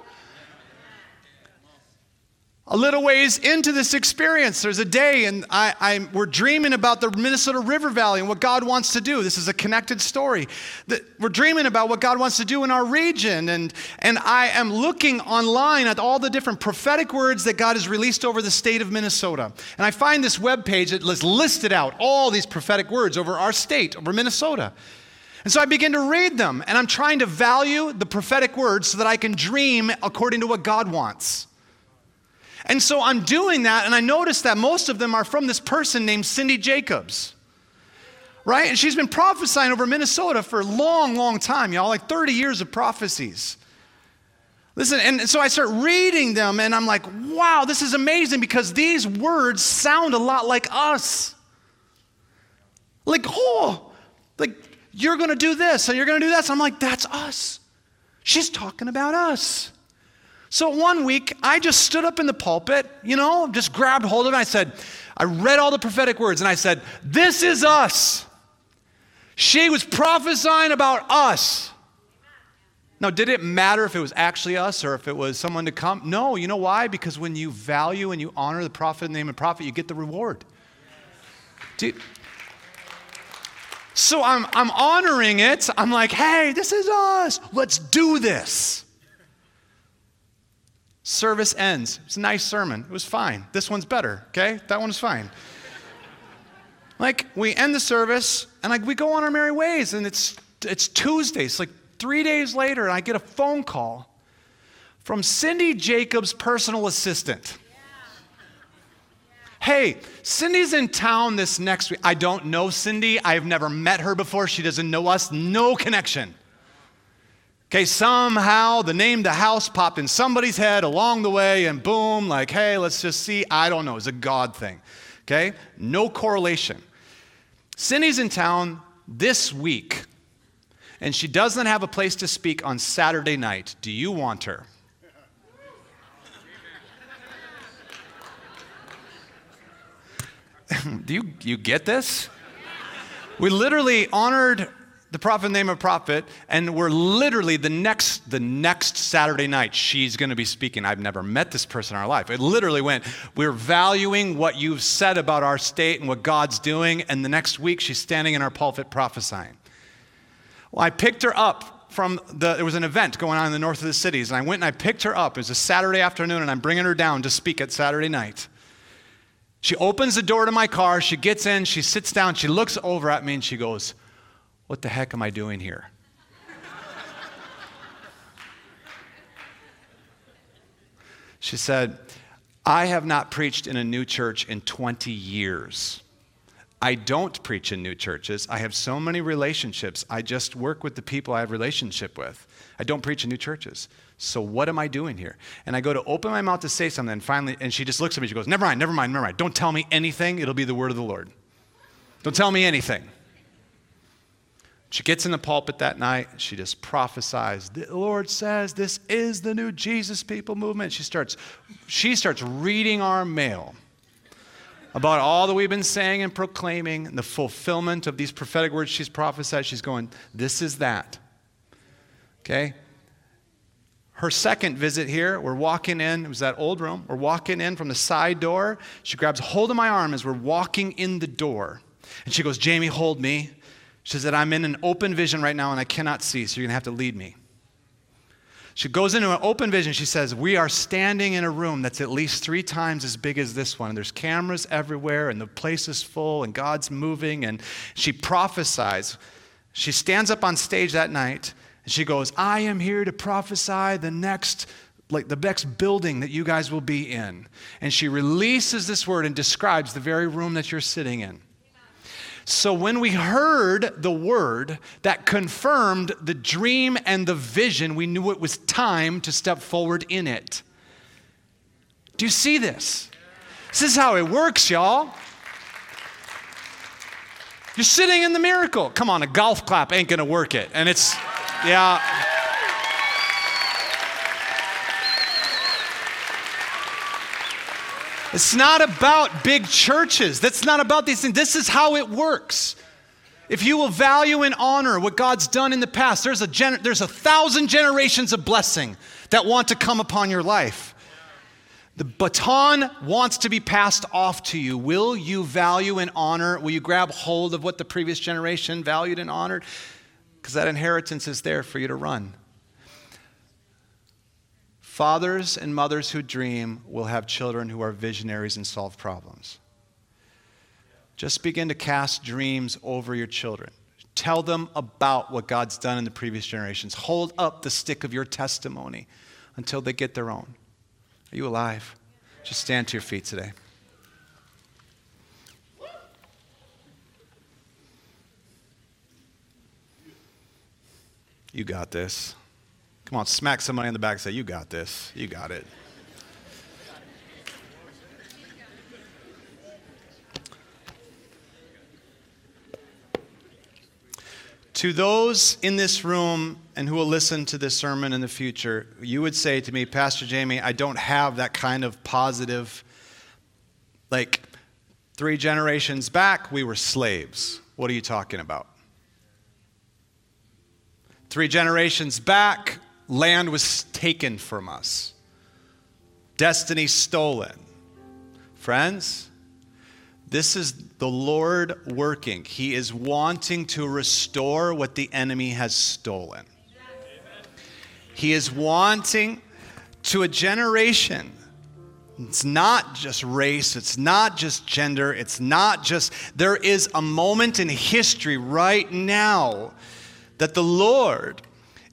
A little ways into this experience, there's a day, and I, I, we're dreaming about the Minnesota River Valley and what God wants to do. This is a connected story. That we're dreaming about what God wants to do in our region, and, and I am looking online at all the different prophetic words that God has released over the state of Minnesota. And I find this web page that listed out all these prophetic words over our state, over Minnesota. And so I begin to read them, and I'm trying to value the prophetic words so that I can dream according to what God wants. And so I'm doing that, and I notice that most of them are from this person named Cindy Jacobs. Right? And she's been prophesying over Minnesota for a long, long time, y'all, like 30 years of prophecies. Listen, and so I start reading them, and I'm like, wow, this is amazing because these words sound a lot like us. Like, oh, like you're gonna do this and you're gonna do this. I'm like, that's us. She's talking about us. So one week, I just stood up in the pulpit, you know, just grabbed hold of it. I said, I read all the prophetic words and I said, This is us. She was prophesying about us. Now, did it matter if it was actually us or if it was someone to come? No, you know why? Because when you value and you honor the prophet in the name of prophet, you get the reward. So I'm, I'm honoring it. I'm like, hey, this is us. Let's do this. Service ends. It's a nice sermon. It was fine. This one's better, okay? That one's fine. like, we end the service and like we go on our merry ways, and it's it's Tuesday. It's like three days later, and I get a phone call from Cindy Jacobs' personal assistant. Hey, Cindy's in town this next week. I don't know Cindy. I've never met her before. She doesn't know us. No connection. Okay, somehow the name the house popped in somebody's head along the way, and boom, like, hey, let's just see. I don't know. It's a God thing. Okay, no correlation. Cindy's in town this week, and she doesn't have a place to speak on Saturday night. Do you want her? *laughs* Do you, you get this? We literally honored the prophet name of prophet, and we're literally the next the next Saturday night she's going to be speaking. I've never met this person in our life. It literally went. We're valuing what you've said about our state and what God's doing, and the next week she's standing in our pulpit prophesying. Well, I picked her up from the, there was an event going on in the north of the cities, and I went and I picked her up. It was a Saturday afternoon, and I'm bringing her down to speak at Saturday night. She opens the door to my car, she gets in, she sits down, she looks over at me, and she goes, What the heck am I doing here? she said, I have not preached in a new church in 20 years. I don't preach in new churches. I have so many relationships. I just work with the people I have relationship with. I don't preach in new churches. So what am I doing here? And I go to open my mouth to say something, and finally, and she just looks at me. She goes, "Never mind, never mind, never mind. Don't tell me anything. It'll be the word of the Lord. Don't tell me anything." She gets in the pulpit that night. She just prophesies. The Lord says this is the new Jesus people movement. She starts, she starts reading our mail about all that we've been saying and proclaiming, and the fulfillment of these prophetic words she's prophesied. She's going, This is that. Okay? Her second visit here, we're walking in, it was that old room. We're walking in from the side door. She grabs hold of my arm as we're walking in the door. And she goes, Jamey, hold me. She said, I'm in an open vision right now and I cannot see, so you're going to have to lead me. She goes into an open vision. She says, We are standing in a room that's at least three times as big as this one. And there's cameras everywhere, and the place is full, and God's moving. And she prophesies. She stands up on stage that night, and she goes, I am here to prophesy the next like the next building that you guys will be in. And she releases this word and describes the very room that you're sitting in. So when we heard the word that confirmed the dream and the vision, we knew it was time to step forward in it. Do you see this? This is how it works, y'all. You're sitting in the miracle. Come on, a golf clap ain't gonna work it. And it's, yeah. It's not about big churches. That's not about these things. This is how it works. If you will value and honor what God's done in the past, there's a, gener- there's a thousand generations of blessing that want to come upon your life. The baton wants to be passed off to you. Will you value and honor? Will you grab hold of what the previous generation valued and honored? Because that inheritance is there for you to run. Fathers and mothers who dream will have children who are visionaries and solve problems. Just begin to cast dreams over your children. Tell them about what God's done in the previous generations. Hold up the stick of your testimony until they get their own. Are you alive? Just stand to your feet today. You got this. Come on, smack somebody in the back and say, You got this. You got it. To those in this room and who will listen to this sermon in the future, you would say to me, Pastor Jamey, I don't have that kind of positive, like three generations back, we were slaves. What are you talking about? Three generations back, Land was taken from us, destiny stolen. Friends, this is the Lord working. He is wanting to restore what the enemy has stolen. He is wanting to a generation. It's not just race, it's not just gender, it's not just, there is a moment in history right now that the Lord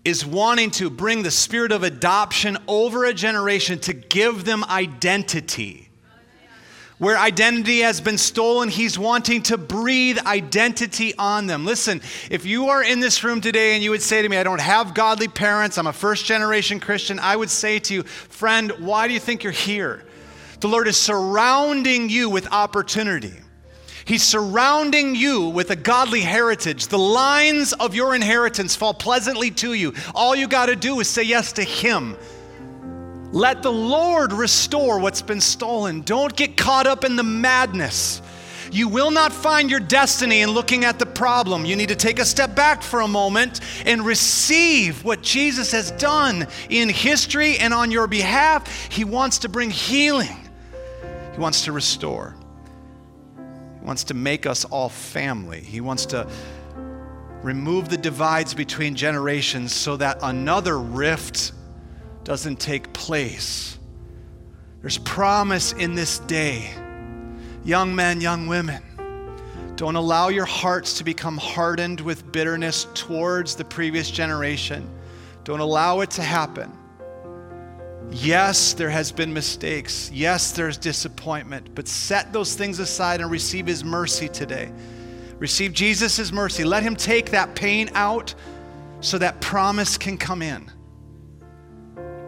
is wanting to bring the spirit of adoption over a generation to give them identity. Where identity has been stolen, he's wanting to breathe identity on them. Listen, if you are in this room today and you would say to me, I don't have godly parents, I'm a first generation Christian, I would say to you, friend, why do you think you're here? The Lord is surrounding you with opportunity. He's surrounding you with a godly heritage. The lines of your inheritance fall pleasantly to you. All you got to do is say yes to Him. Let the Lord restore what's been stolen. Don't get caught up in the madness. You will not find your destiny in looking at the problem. You need to take a step back for a moment and receive what Jesus has done in history and on your behalf. He wants to bring healing, He wants to restore wants to make us all family. He wants to Remove the divides between generations so that another rift doesn't take place. There's promise in this day. Young men, young women, don't allow your hearts to become hardened with bitterness towards the previous generation. Don't allow it to happen. Yes, there has been mistakes. Yes, there's disappointment, but set those things aside and receive his mercy today. Receive Jesus' mercy. Let him take that pain out so that promise can come in.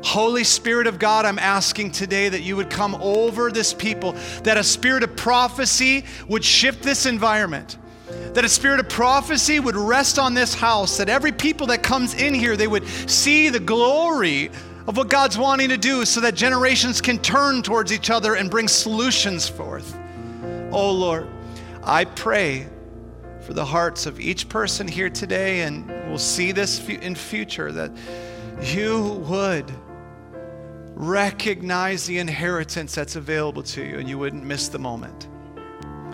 Holy Spirit of God, I'm asking today that you would come over this people, that a spirit of prophecy would shift this environment, that a spirit of prophecy would rest on this house, that every people that comes in here, they would see the glory of what God's wanting to do so that generations can turn towards each other and bring solutions forth. Oh Lord, I pray for the hearts of each person here today, and we'll see this in future, that you would recognize the inheritance that's available to you and you wouldn't miss the moment.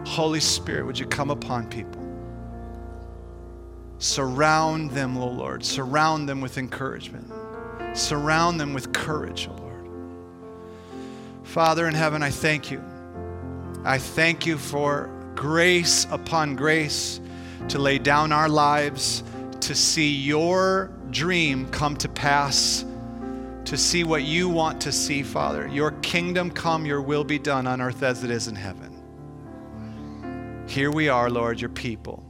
Holy Spirit, would you come upon people? Surround them, O Lord. Surround them with encouragement. Surround them with courage, O Lord. Father in heaven, I thank you. I thank you for grace upon grace to lay down our lives, to see your dream come to pass, to see what you want to see, Father. Your kingdom come, your will be done on earth as it is in heaven. Here we are, Lord, your people.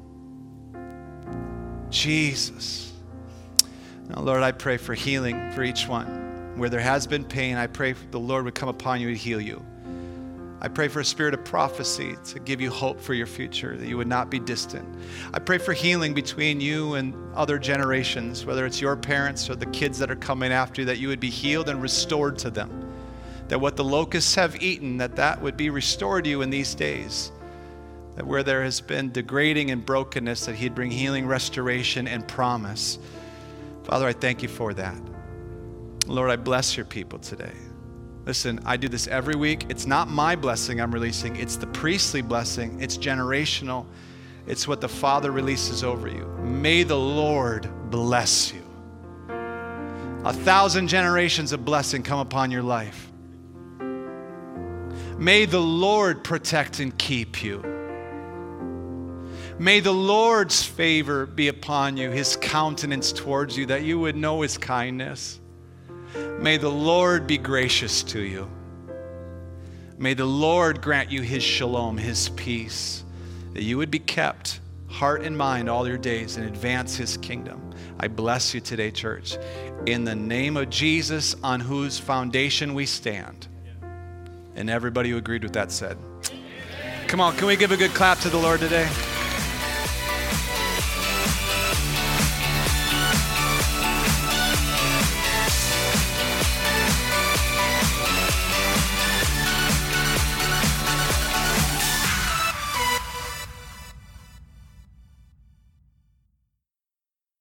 Jesus. Now, Lord, I pray for healing for each one. Where there has been pain, I pray the Lord would come upon you and heal you. I pray for a spirit of prophecy to give you hope for your future, that you would not be distant. I pray for healing between you and other generations, whether it's your parents or the kids that are coming after you, that you would be healed and restored to them. That what the locusts have eaten, that that would be restored to you in these days. That where there has been degrading and brokenness, that He'd bring healing, restoration, and promise. Father, I thank you for that. Lord, I bless your people today. Listen, I do this every week. It's not my blessing I'm releasing, it's the priestly blessing. It's generational, it's what the Father releases over you. May the Lord bless you. A thousand generations of blessing come upon your life. May the Lord protect and keep you. May the Lord's favor be upon you, his countenance towards you, that you would know his kindness. May the Lord be gracious to you. May the Lord grant you his shalom, his peace, that you would be kept, heart and mind, all your days and advance his kingdom. I bless you today, church, in the name of Jesus, on whose foundation we stand. And everybody who agreed with that said, Come on, can we give a good clap to the Lord today?